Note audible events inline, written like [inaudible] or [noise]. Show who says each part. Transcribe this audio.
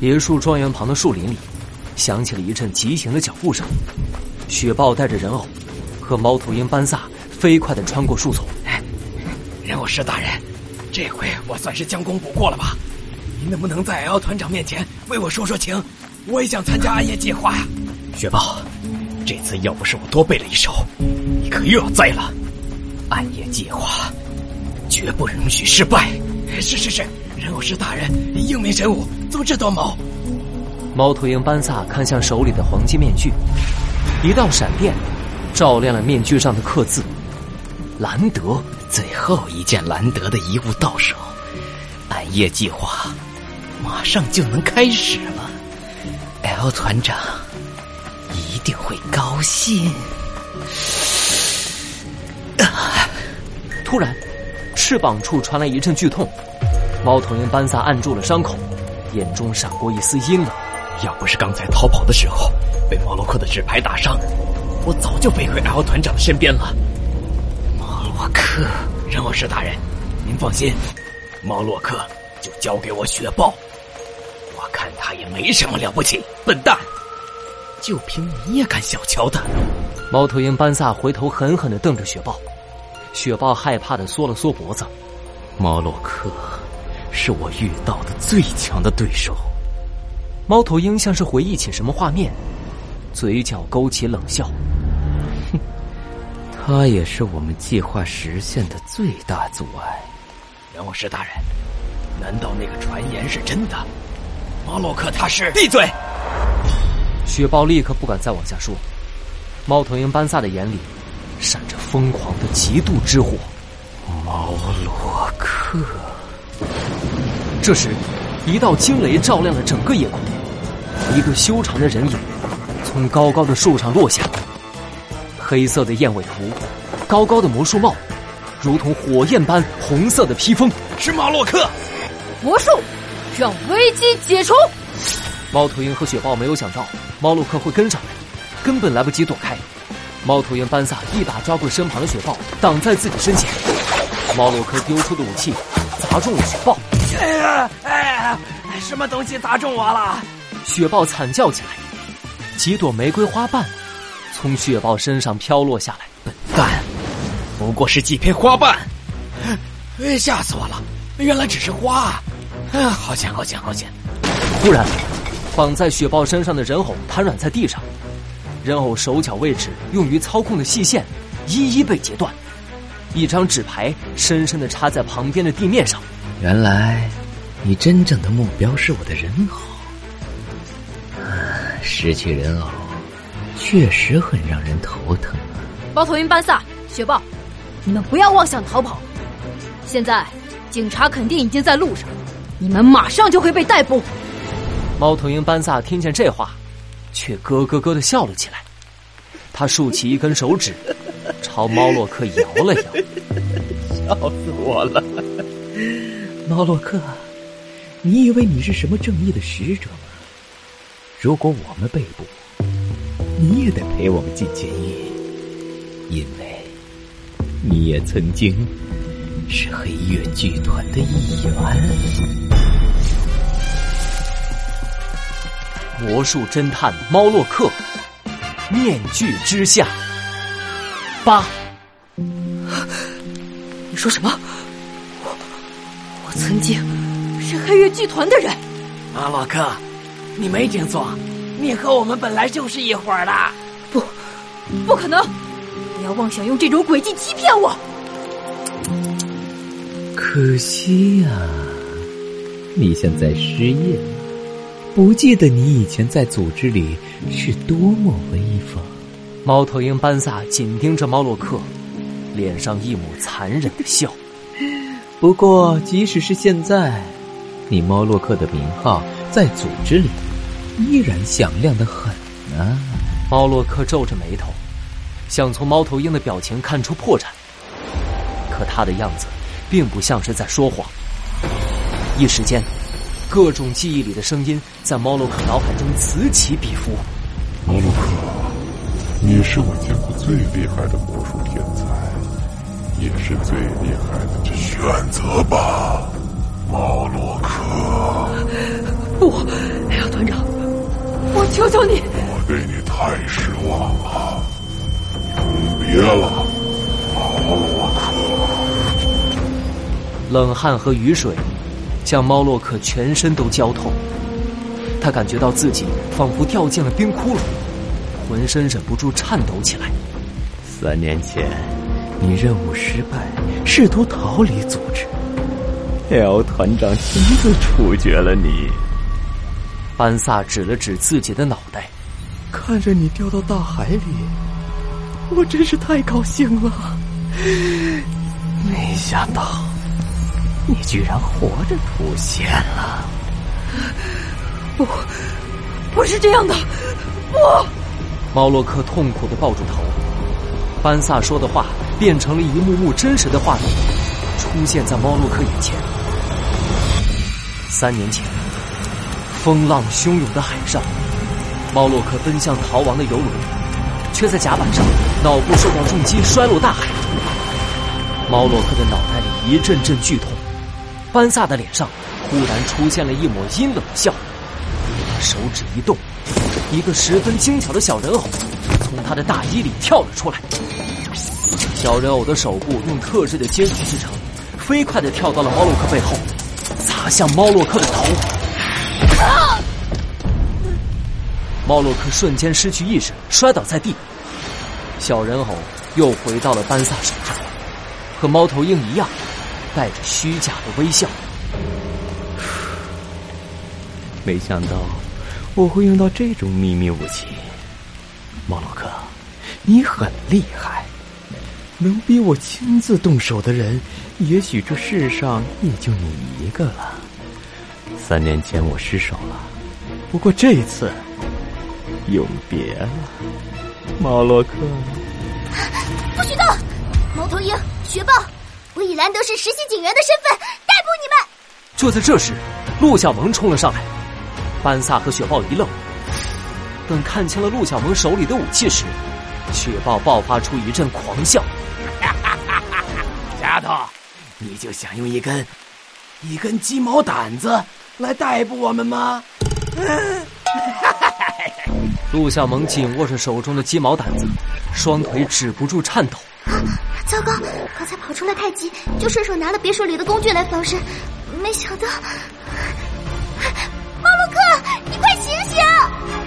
Speaker 1: 别墅庄园旁的树林里，响起了一阵急行的脚步声。雪豹带着人偶和猫头鹰班萨飞快的穿过树丛。
Speaker 2: 人偶师大人，这回我算是将功补过了吧？您能不能在 L 团长面前为我说说情？我也想参加暗夜计划呀。雪豹，这次要不是我多背了一手，你可又要栽了。暗夜计划绝不容许失败。是是是，人偶师大人英明神武，足智多谋。
Speaker 1: 猫头鹰班萨看向手里的黄金面具，一道闪电照亮了面具上的刻字：“兰德。”
Speaker 2: 最后一件兰德的遗物到手，暗夜计划马上就能开始了。L 团长一定会高兴。
Speaker 1: 突然，翅膀处传来一阵剧痛，猫头鹰班萨按住了伤口，眼中闪过一丝阴冷。
Speaker 2: 要不是刚才逃跑的时候被毛洛克的纸牌打伤，我早就飞回 L 团长的身边了。毛洛克，人偶师大人，您放心，毛洛克就交给我雪豹。我看他也没什么了不起，笨蛋，就凭你也敢小瞧他？
Speaker 1: 猫头鹰班萨回头狠狠的瞪着雪豹。雪豹害怕的缩了缩脖子，
Speaker 2: 猫洛克是我遇到的最强的对手。
Speaker 1: 猫头鹰像是回忆起什么画面，嘴角勾起冷笑：“
Speaker 2: 哼，他也是我们计划实现的最大阻碍。”人偶师大人，难道那个传言是真的？猫洛克他是？闭嘴！
Speaker 1: 雪豹立刻不敢再往下说。猫头鹰班萨的眼里。闪着疯狂的嫉妒之火，
Speaker 2: 毛洛克。
Speaker 1: 这时，一道惊雷照亮了整个夜空，一个修长的人影从高高的树上落下，黑色的燕尾服，高高的魔术帽，如同火焰般红色的披风，
Speaker 2: 是马洛克。
Speaker 3: 魔术，让危机解除。
Speaker 1: 猫头鹰和雪豹没有想到猫洛克会跟上来，根本来不及躲开。猫头鹰班萨一把抓过身旁的雪豹，挡在自己身前。猫洛克丢出的武器砸中了雪豹。
Speaker 2: 哎呀！哎呀！什么东西砸中我了？
Speaker 1: 雪豹惨叫起来。几朵玫瑰花瓣从雪豹身上飘落下来。
Speaker 2: 笨蛋，不过是几片花瓣。哎，吓死我了！原来只是花。啊，好险！好险！好险！
Speaker 1: 突然，绑在雪豹身上的人偶瘫软在地上。人偶手脚位置用于操控的细线一一被截断，一张纸牌深深的插在旁边的地面上。
Speaker 2: 原来，你真正的目标是我的人偶。啊，失去人偶，确实很让人头疼啊！
Speaker 3: 猫头鹰班萨、雪豹，你们不要妄想逃跑！现在，警察肯定已经在路上，你们马上就会被逮捕。
Speaker 1: 猫头鹰班萨听见这话。却咯咯咯的笑了起来，他竖起一根手指，朝猫洛克摇了摇，
Speaker 2: 笑死我了。猫洛克，你以为你是什么正义的使者吗？如果我们被捕，你也得陪我们进监狱，因为你也曾经是黑月剧团的一员。
Speaker 1: 魔术侦探猫洛克，面具之下。八，
Speaker 3: 你说什么？我我曾经是黑月剧团的人。
Speaker 2: 阿洛克，你没听错，你和我们本来就是一伙的。
Speaker 3: 不，不可能！不要妄想用这种诡计欺骗我。
Speaker 2: 可惜呀，你现在失业了。不记得你以前在组织里是多么威风。
Speaker 1: 猫头鹰班萨紧盯着猫洛克，脸上一抹残忍的笑。
Speaker 2: 不过，即使是现在，你猫洛克的名号在组织里依然响亮的很呢。
Speaker 1: 猫洛克皱着眉头，想从猫头鹰的表情看出破绽，可他的样子并不像是在说谎。一时间。各种记忆里的声音在猫洛克脑海中此起彼伏。
Speaker 4: 猫洛克，你是我见过最厉害的魔术天才，也是最厉害的。选择吧，猫洛克。
Speaker 3: 不，梁团长，我求求你！
Speaker 4: 我对你太失望了，永别了，猫洛
Speaker 1: 克。冷汗和雨水将猫洛克全身都浇透，他感觉到自己仿佛掉进了冰窟窿，浑身忍不住颤抖起来。
Speaker 2: 三年前，你任务失败，试图逃离组织，L 团长亲自处决了你。
Speaker 1: 班萨指了指自己的脑袋，
Speaker 2: 看着你掉到大海里，我真是太高兴了。没想到你居然活着出现了！
Speaker 3: 不，不是这样的，不！
Speaker 1: 猫洛克痛苦的抱住头。班萨说的话变成了一幕幕真实的画面，出现在猫洛克眼前。三年前。风浪汹涌的海上，猫洛克奔向逃亡的游轮，却在甲板上脑部受到重击，摔落大海。猫洛克的脑袋里一阵阵剧痛，班萨的脸上忽然出现了一抹阴冷的笑。手指一动，一个十分精巧的小人偶从他的大衣里跳了出来。小人偶的手部用特制的接触制成，飞快的跳到了猫洛克背后，砸向猫洛克的头。猫洛克瞬间失去意识，摔倒在地。小人偶又回到了班萨手上，和猫头鹰一样，带着虚假的微笑。
Speaker 2: 没想到我会用到这种秘密武器，猫洛克，你很厉害。能逼我亲自动手的人，也许这世上也就你一个了。三年前我失手了，不过这一次。永别了，猫洛克！
Speaker 5: 不许动！猫头鹰、雪豹，我以兰德市实习警员的身份逮捕你们！
Speaker 1: 就在这时，陆小萌冲了上来。班萨和雪豹一愣，等看清了陆小萌手里的武器时，雪豹爆发出一阵狂笑：“ [laughs]
Speaker 2: 丫头，你就想用一根一根鸡毛掸子来逮捕我们吗？” [laughs]
Speaker 1: 陆小萌紧握着手中的鸡毛掸子，双腿止不住颤抖。
Speaker 5: 啊！糟糕！刚才跑出来太急，就顺手拿了别墅里的工具来防身，没想到……你快醒醒！